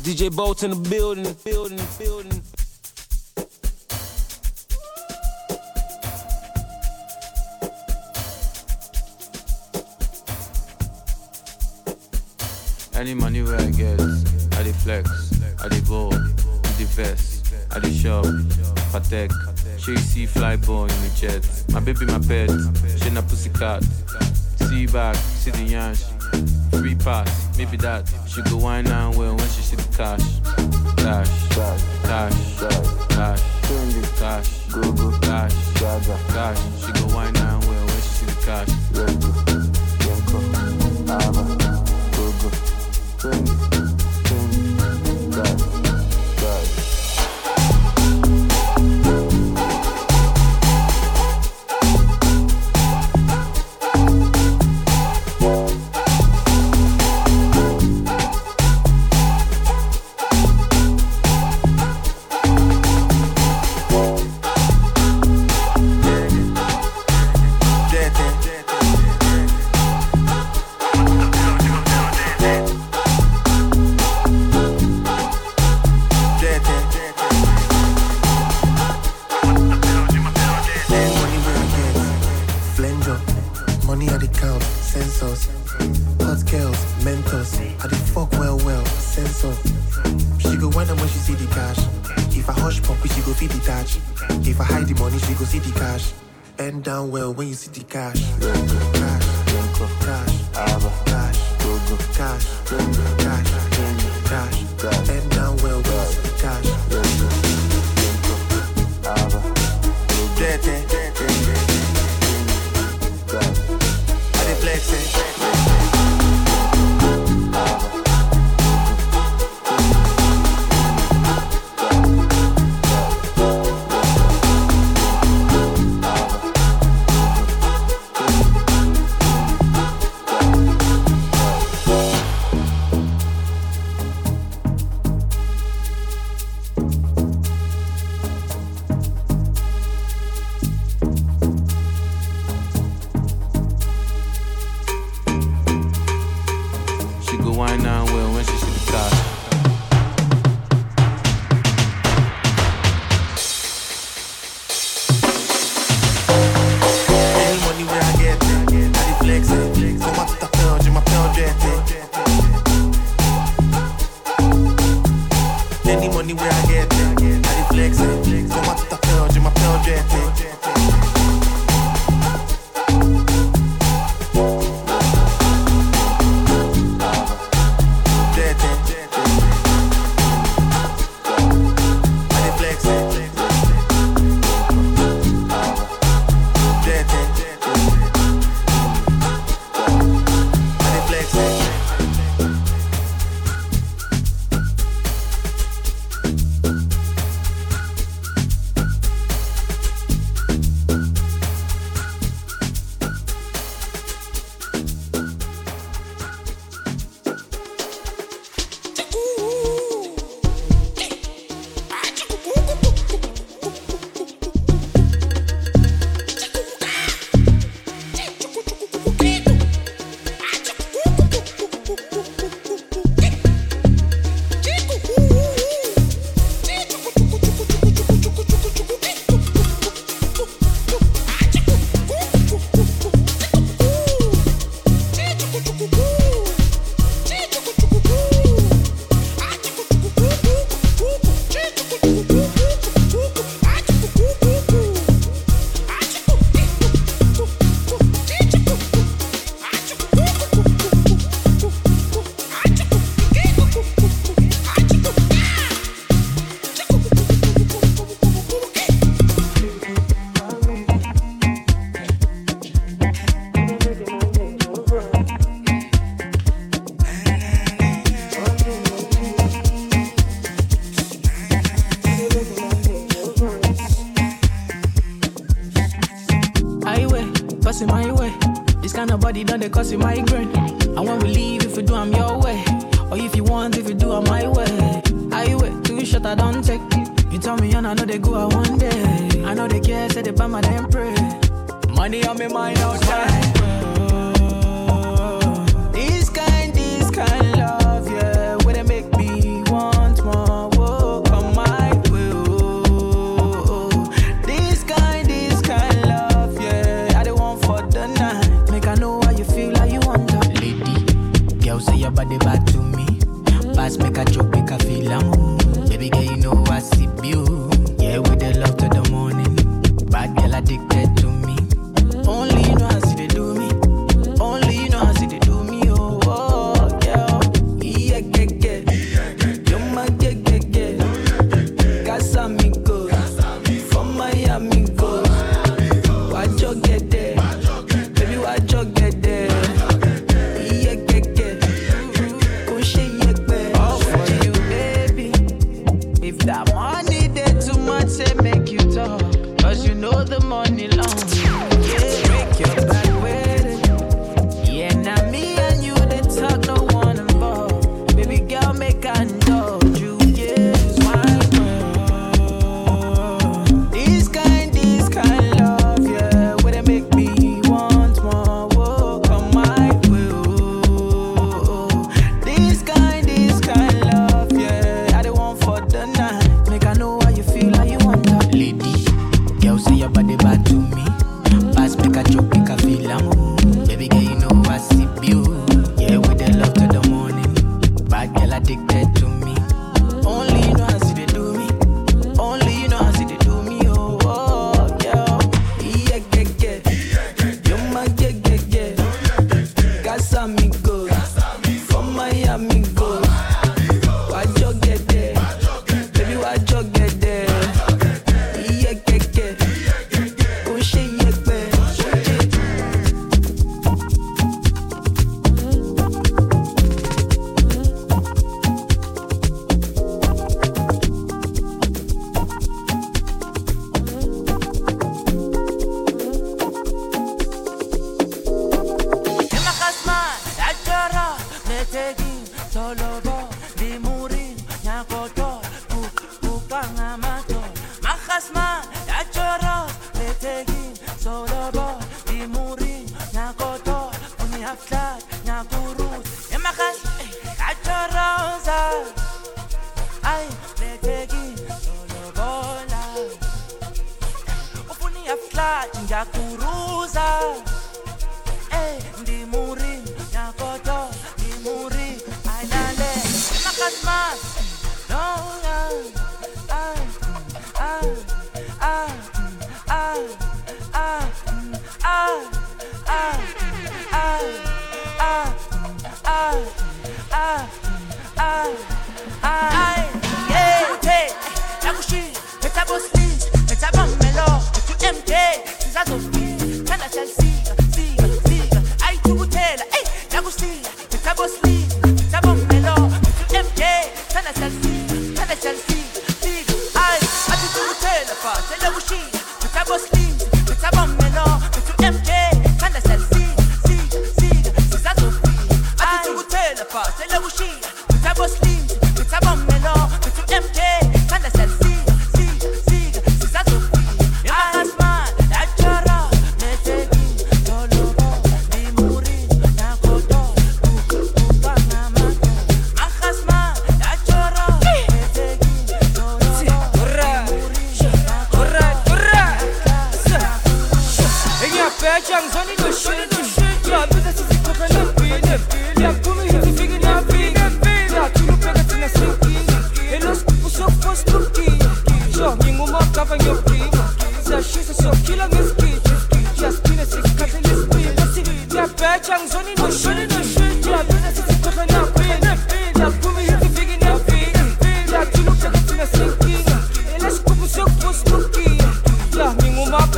It's DJ Bolt in the building, building, building. Any money where I get, I deflex, flex, I the I the I de shop, Patek, Chasey boy in the jet. My baby, my pet, she na pussycat. See back, see the yansh, free pass, maybe that. She could wind down with when she see the cash. Cash, cash, cash, cash, cash, Google, cash, Gaga, cash. She could wind down with when she see the cash. yeah, yeah, go, Yenko, Abba.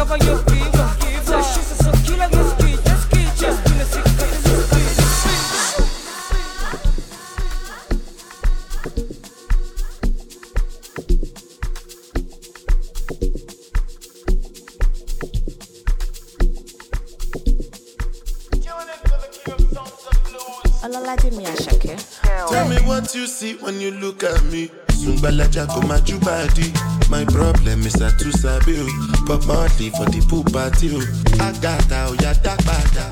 nunca vai ouvir. ilaja go maju body. My problem is I too sabi o. Pop Marley for the pool party o. Agata oya da pada.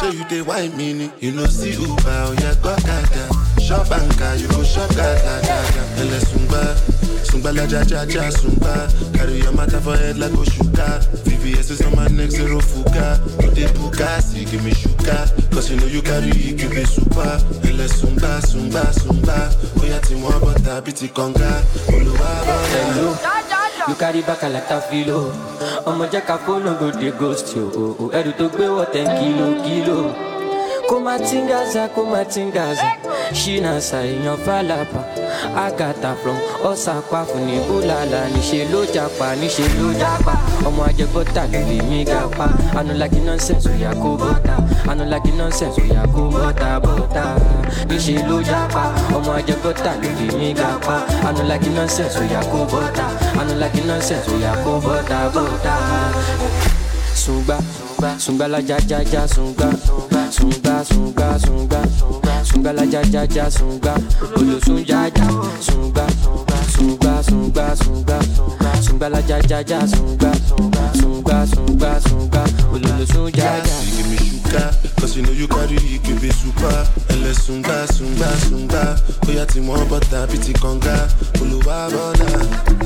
Ṣé you dey whine me ni? You no see Uber oya gbọ́ kada. Ṣọ́ bàǹkà yóò ṣọ́ kada. kàkà. Ẹlẹ́sùn gbá. Jaja Sungba. Carry your matter for head like Oshuka. VVS is on my neck, zero fuka. You dey Bugatti, give me sugar. Cause you know you carry it, give me super. Ele Sungba, Sungba, Sungba. Oya ti mo bota biti konga. Oluwa Hello. You carry back like a filo. ọmọ jẹ́ ká fóònù go dey ghost yo ẹrù tó gbé wọ̀ ten kilo kilo. kó má tingaza kó má tingaza ṣínà ṣàìyàn fàlàpà àgàtà from ọ̀sàpá fún ní búlàlà níṣẹ́ ló japa níṣẹ́ ló japa. Ọmọ ajẹgbọ́ta ló lè mí ga pa. Anulagi nonsense òyà kó bọ́tà anulagi nonsense òyà kó bọ́tà bọ́tà níṣẹ́ ló japa. Ọmọ ajẹgbọ́ta ló lè mí ga pa. Anulagi nonsense òyà kó bọ́tà anulagi nonsense òyà kó bọ́tà bọ́tà. Sungba, sungba la ja ja ja sungba, sungba sungba sungba, sungba la ja ja ja sungba, olosun ja ja sungba, sungba sungba sungba, sungba la ja ja ja sungba, sungba sungba sungba, olosun ja ja. Give me sugar, cause you know you carry it, give me super. Ele sungba, sungba, sungba. Oya ti mo bota biti konga, oluwa bona.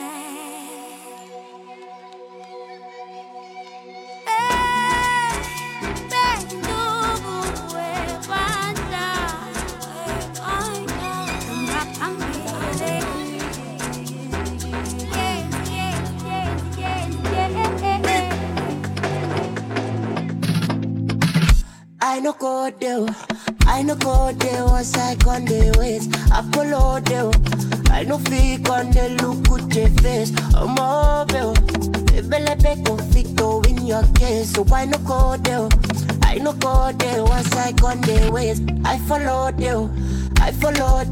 I ways. I follow there, I follow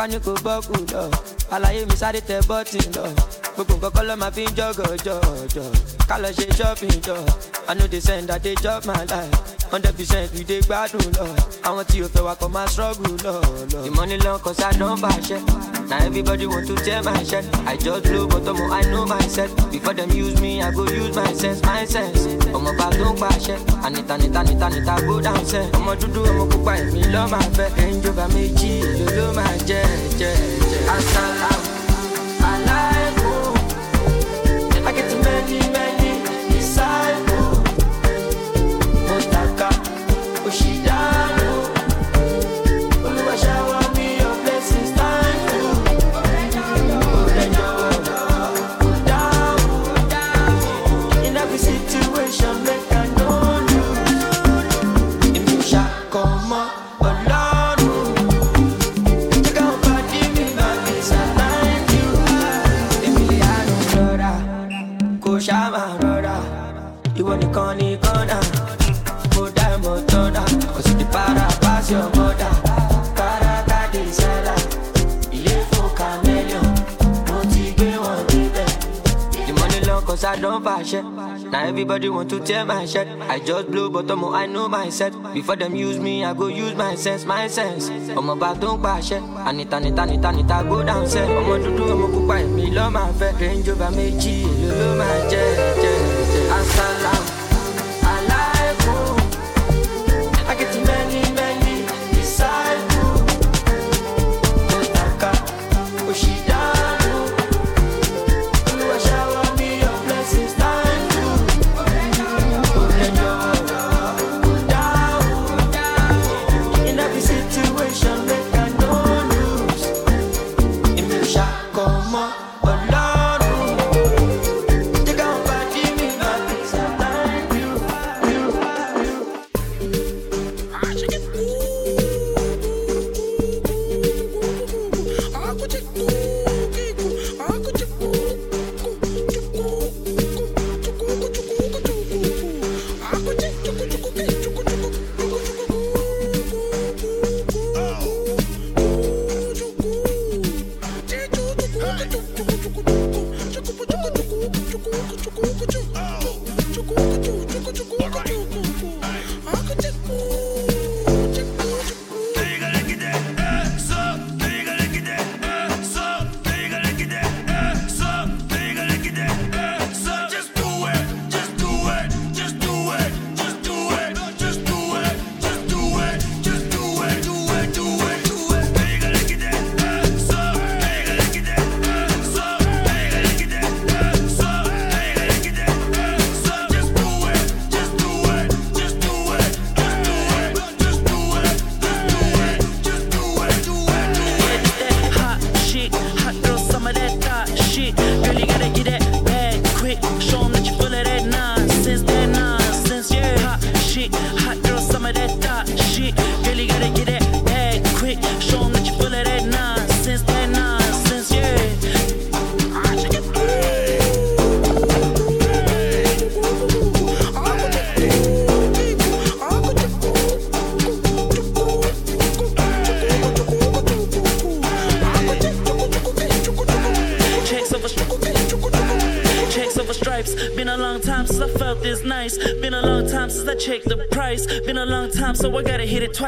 tó dìgbà tí bá ní kò bọ́kù lọ. Àlàyé mi sáré tẹ bọ́tì lọ. Gbogbo nǹkan kọ́ ló máa fi ń jọ́gọ̀ jọ̀jọ̀. Ká lọ ṣe shopping jọ. I no dey send i dey chop my life. Hundred percent we dey gbádùn lọ. Àwọn tí o fẹ́ wa kọ́ máa struggle lọ lọ. the money long i na everybody want to tear my shirt. I just blow but i know my myself before them use me i go use my sense my sense. Ọmọ bá tó ń pàṣẹ ànita nita nita nita go down sẹ ọmọ dúdú ọmọ pupa èmi lọ́ máa fẹ́. Ẹ̀ńjọba méjì èlò ló máa jẹ́ jẹ́ jẹ́. Asalaam alaikum kò ṣáà máa rọra ìwọ nìkan ní kọ́nà. Mo dá ẹ̀mọ́ tọ́nà. Kò sì di para pass your mother kárakáde sálà ilé fún chameleon. Mo ti the money long cause i don fàṣẹ na everybody want to tear my shirt. I just blow ọmọ i know my myself before them use me i go use my sense my sense. Ọmọ bá tó ń pàṣẹ ànita nita nita nita go down sẹ ọmọ dúdú ọmọ pupa èmi lọ́ máa fẹ́. Range Rover méjì èlò ló máa jẹ́ jẹ́ jẹ́. Asalaam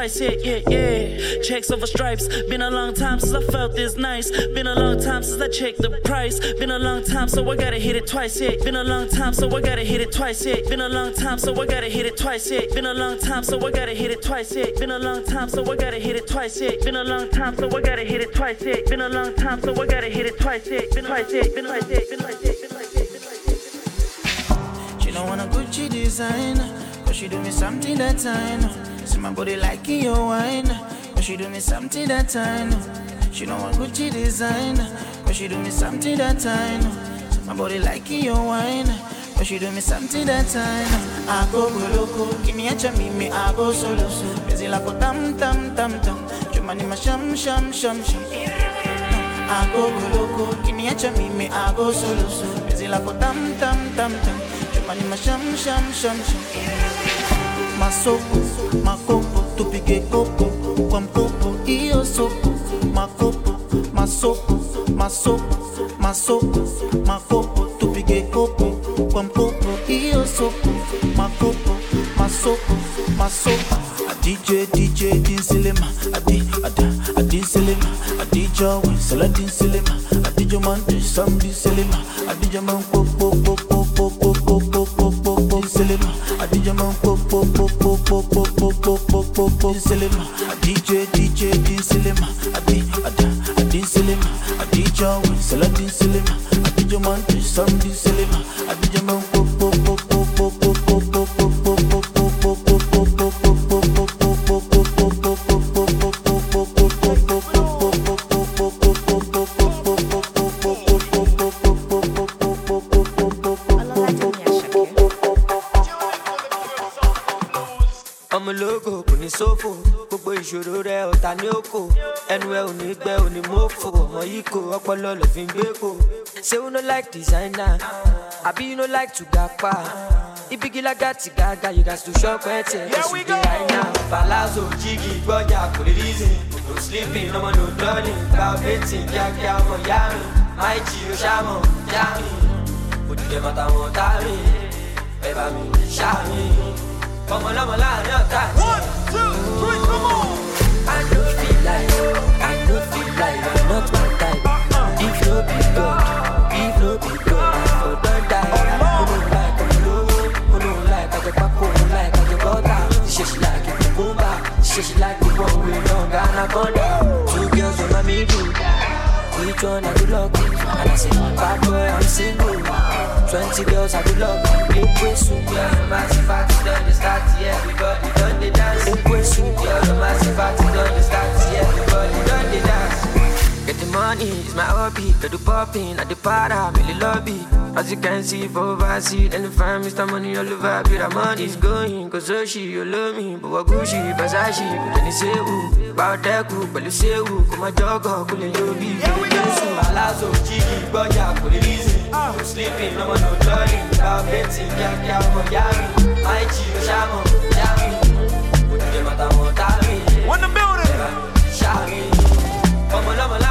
twice. Yeah, yeah, yeah. Checks over stripes. Been a long time since I felt this nice. Been a long time since I checked the price. Been a long time, so I gotta hit it twice. Yeah. Been a long time, so I gotta hit it twice. Yeah. Been a long time, so I gotta hit it twice. Yeah. Been a long time, so I gotta hit it twice. Yeah. Been a long time, so I gotta hit it twice. Yeah. Been a long time, so I gotta hit it twice. Yeah. Been a long time, so I gotta hit it twice. Yeah. Been twice. Yeah. Been twice. Yeah. Been twice. Yeah. Been twice. Yeah. Been twice. She don't want a Gucci design, cause she do me something that I know. My body like your wine, cause she do me something that I know. She don't want Gucci design, cause she do me something that I know. My body like your wine, cause she do me something that I know. I go go loco, kiniacha mimi I go solo. Busy like a tam tam tam tam, chumani ma sham sham sham sham. I go go loco, kiniacha mimi I go solo. Busy like a tam tam tam tam, chumani ma sham sham sham sham. Masoko, makoko, tupige koko. Kwampopo, iyo sopo, makopo, masopo, masopo, masopo, makopo, tupige kopo, kwampopo, iyo sopo, makopo, masopo. A DJ, DJ, din silema, adi, ada, adi silema, adi jawe, saladin silema, adi jamante, sam din silema, adi jaman po po po po po po po po po po silema, adi jaman po po po po po po po po po po po silema, a DJ, DJ, din silema, adi, ada, adi silema, adi jawe, saladin silema, adi jamante, sam din silema, adi jaman po òkò ẹnu ẹ ò ní gbẹ ò ní mọ́fò ọmọ yìí kò ọpọlọ lọ fi ń gbé kò ṣé you no like designer? Àbí you no like to gapa ibigila gati gaga you gats to shop ẹtì ẹsùn dé àìná palazzo jígì gbọ́jà kò lè reason no sleeping ọmọ no dọ́ọ̀lì gba ọ̀bẹ́tì kíákíá ọmọ yá mi. Máì jí o ṣàmọ̀ yá mi. Òdìdẹ mọ́ta wọn tá mi. Ẹ bá mi ṣá mi. Ọmọ lọ́mọ láàrin ọ̀tá one two three come on. She like the one we long anaconda. Two girls on my middle. Which one I do luck? And I say, bad boy, I'm single. Twenty girls I do luck. Big way soup, yeah, no massive party done the start, yeah, everybody done the dance. Yeah, no massive party done the start, yeah, money is my hobby. I do popping, at the party. really lobby. As you can see, for overseas, and the find Mr. Money all over. But the money's going, cause so she, you love me. But what Gucci, Versace, but then you say, who? bow that cool, but you say, who? come on, dog, or cool, and you'll be. Here we go. but Jiggy, Boya, cool, easy. Uh. I'm sleeping, no one, no jolly. Bow, Betsy, Yak, Yak, Yami. My G, Shamo, Yami. Put the matter on, Tami. When the building. Shami. Come on, come on.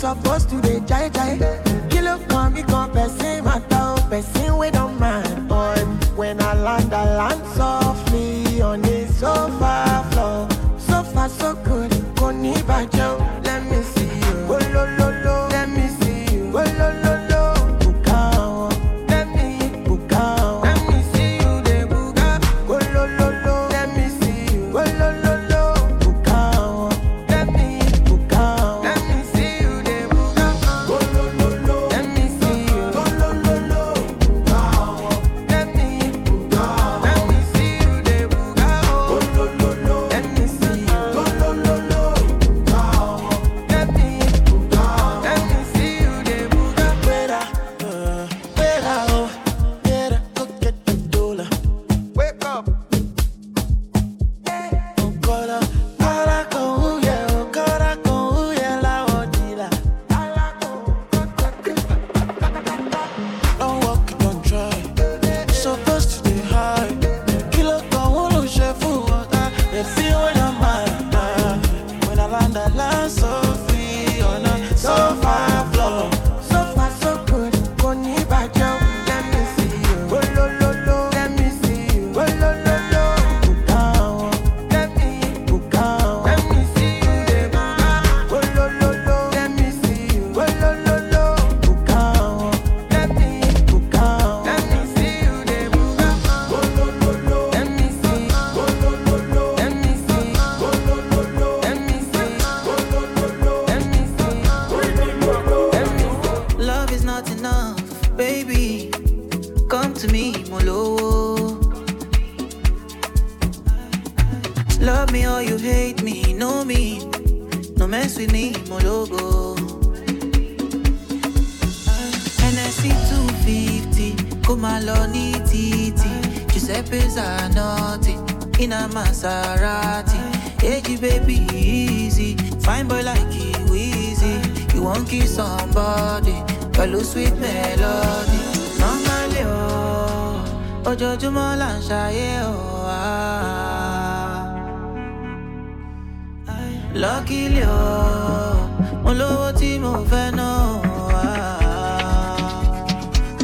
Supposed to be jai jai. Kilo kan mi kan person matter o, person wey don mind. But when I land, I land soft. Love me or you hate me, know me. No mess with me, Mologo. NSC 250, Kumaloni Titi, Giuseppe Zanotti, in a Maserati. Hey, baby, easy. Fine boy like you, easy. You won't kiss somebody, pẹ̀lú sweet melody. Normally, oh, ojoojúmọ́ là ń ṣayé, oh. lọ́kìlì o mo lówó tí mo fẹ́ náà.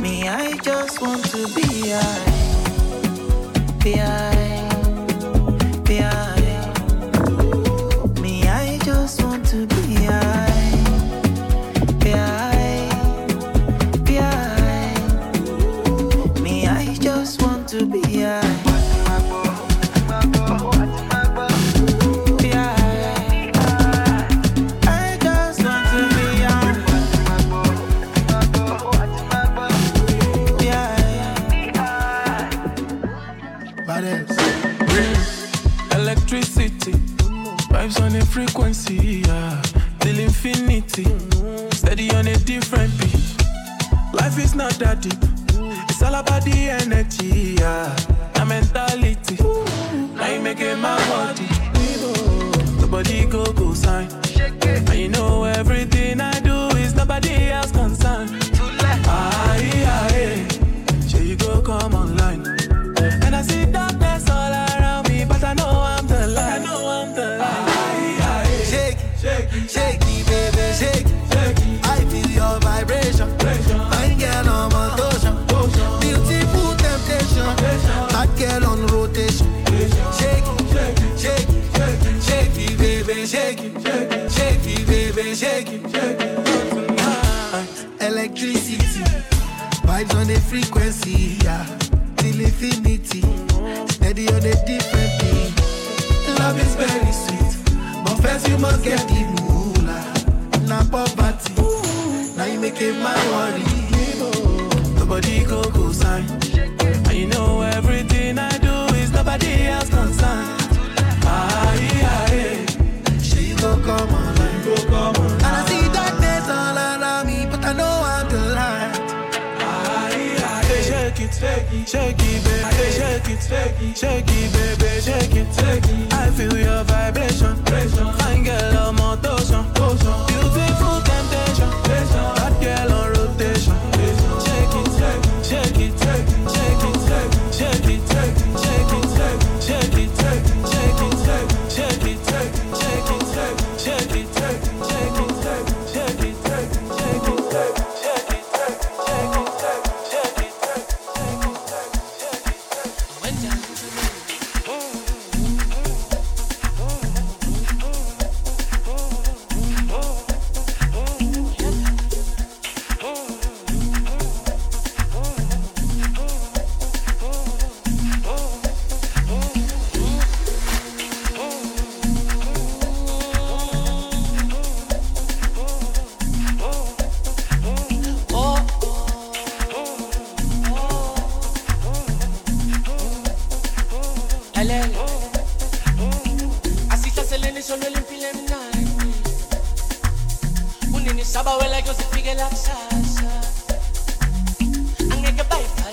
Me, I just want to be high, be high. my way. sono l'empile mnani Unini sabawela la sifike laksasa Angeke baifa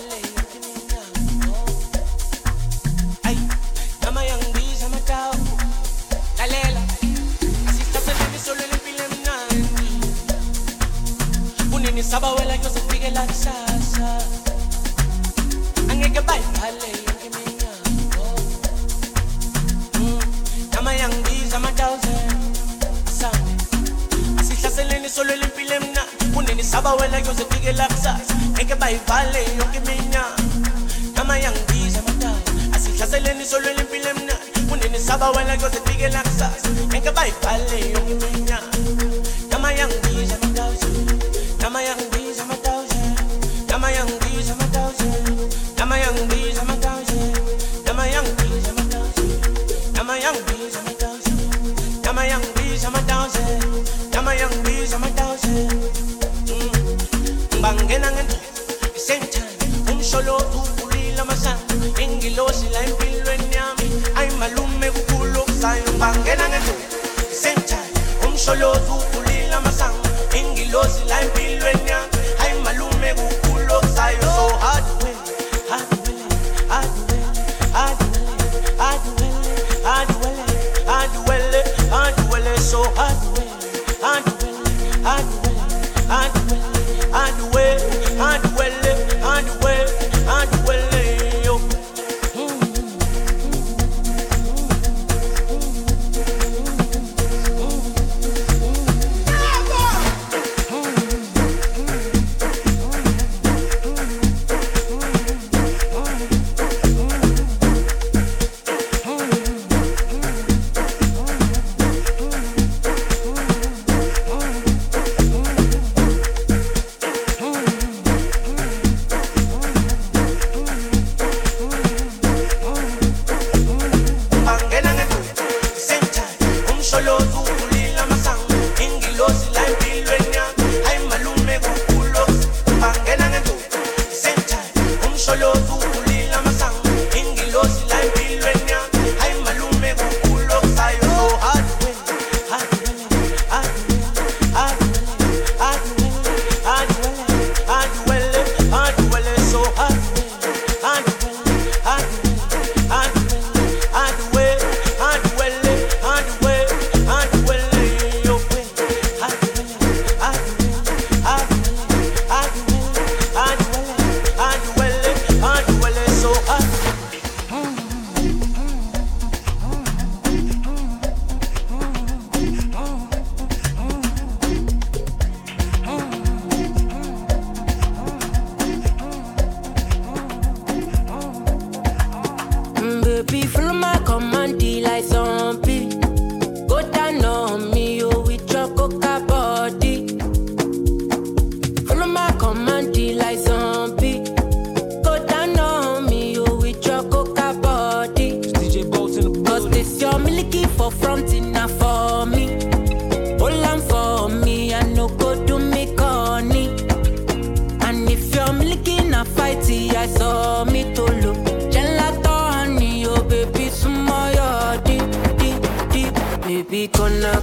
Baby, gonna.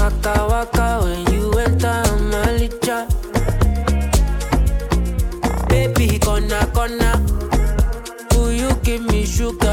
Waka, waka when you enter Malicha. Baby, gonna, gonna. Will you give me sugar?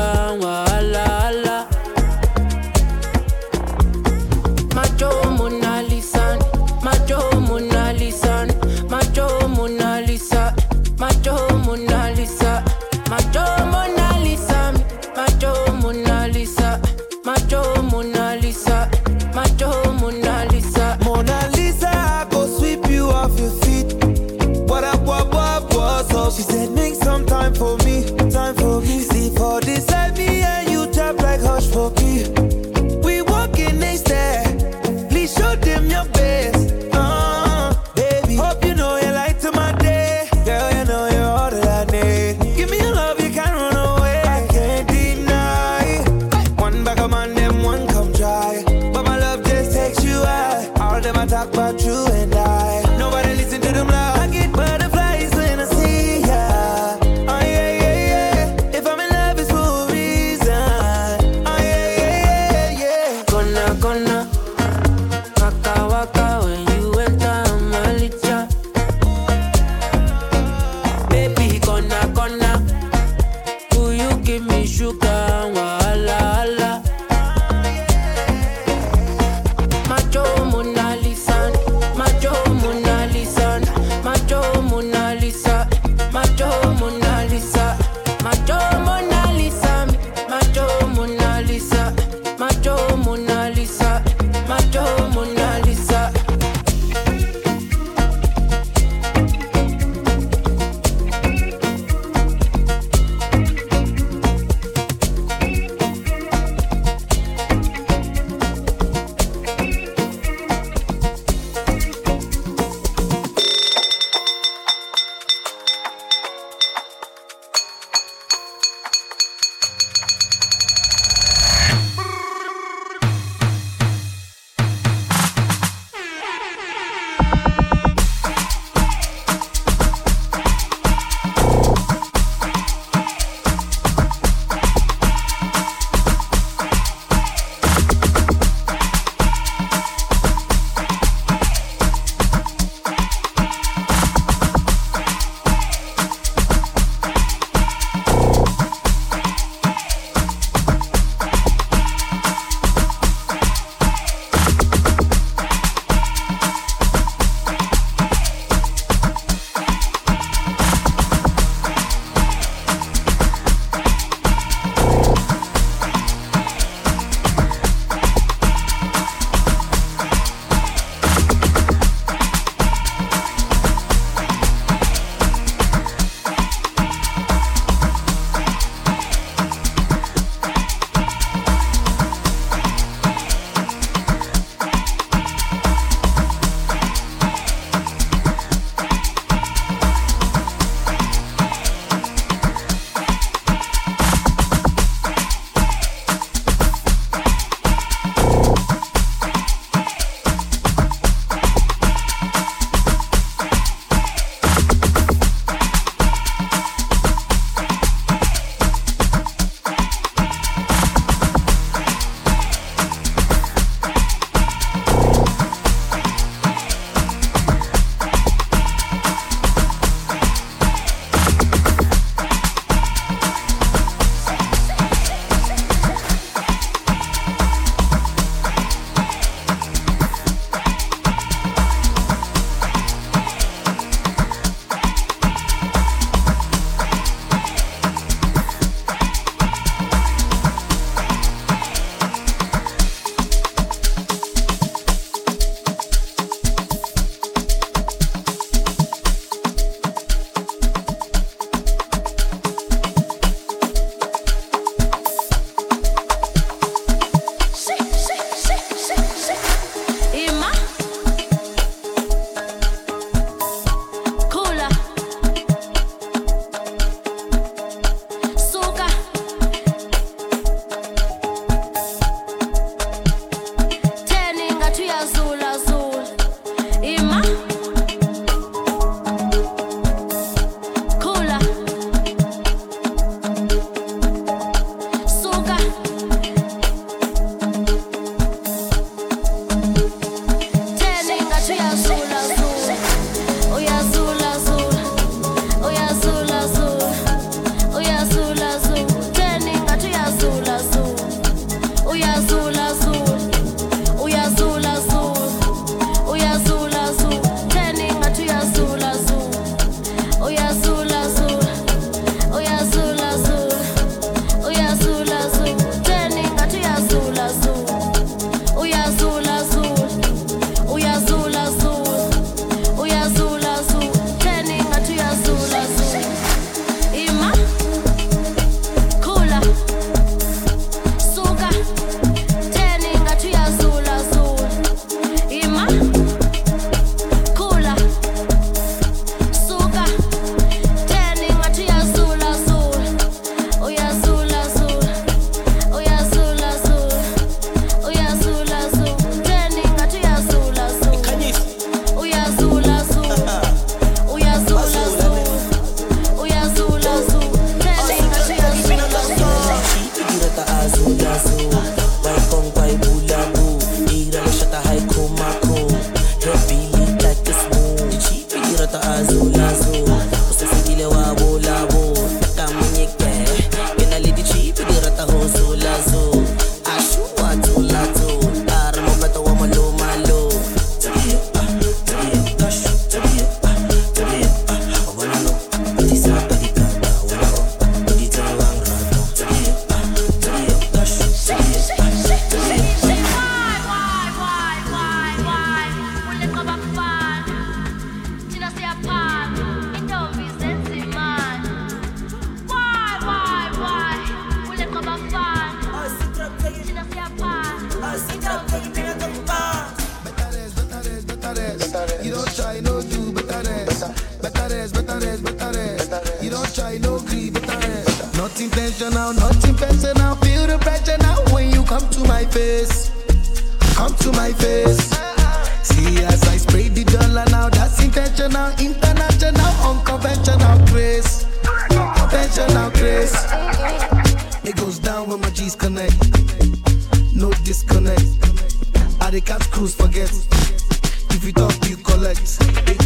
every dog you collect.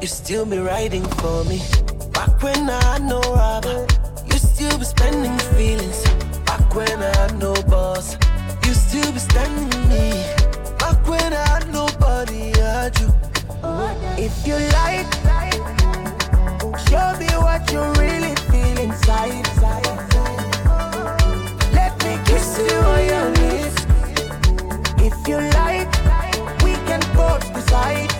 you still be writing for me. Back when I had no rubber, you still be spending feelings. Back when I had no boss, you still be standing me. Back when I had nobody, had you. If you like, show me what you really feel inside. Let me kiss you on your lips. If you like, we can both decide.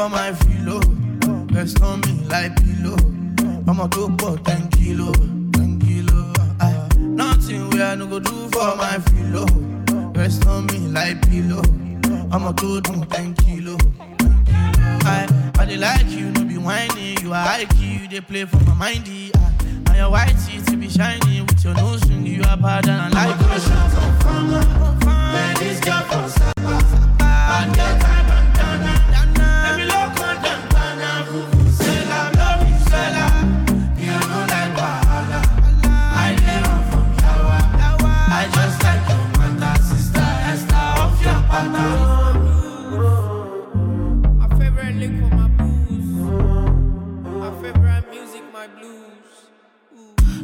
For my filo? Oh. Rest on me like pillow. I'ma do for 10 kilo, 10 kilo. Aye. Nothing where I no go do for my filo. Oh. Rest on me like pillow. I'ma do do 10 kilo. I, ah, I dey like you, no be whiny. You are high key, you dey play for my mindy. I, and your white teeth be shiny with your nose ring. You are bad and I like. Man, this girl from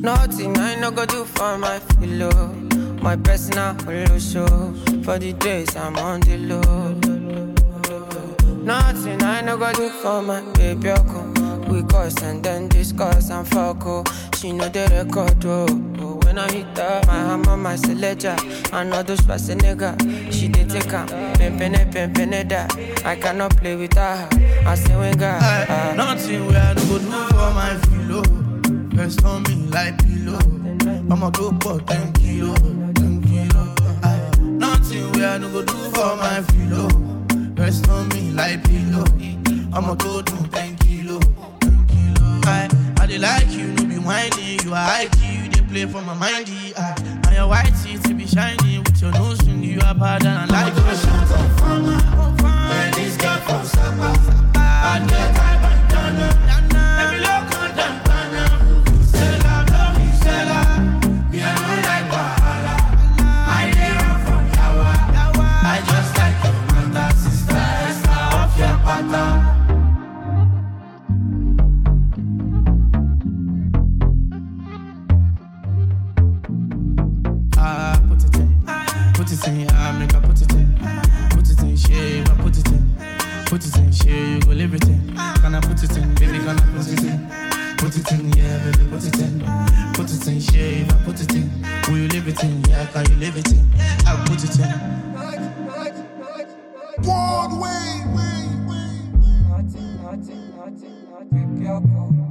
Nothing I no go do for my pillow. My personal holo show. For the days I'm on the low. Nothing I no go do for my baby. We cuss and then discuss and fuck. Oh. She know the record. Oh. When I hit her, my hammer, my selector. I know those nigga. She did take her. Pimpin' pimpin' that. Ah. I cannot play with her. I say when God. Aye, ah. Nothing where I go do for my filo. Rest on me like pillow. I'ma go for 10 kilo, 10 kilo. Aye, Nothing where I no go do for my filo. Rest on me like pillow. I'ma go do 10 kilo, 10 kilo. Aye, I dey like you, no be whiny. You are key, you dey play for my mindy. Aye, and your white teeth be shiny with your nose ring. You are bad and I like you. Man, this girl from Sapa, Sapa. Bad it in? I put it in. Broadway, way, way. Baby, Oko.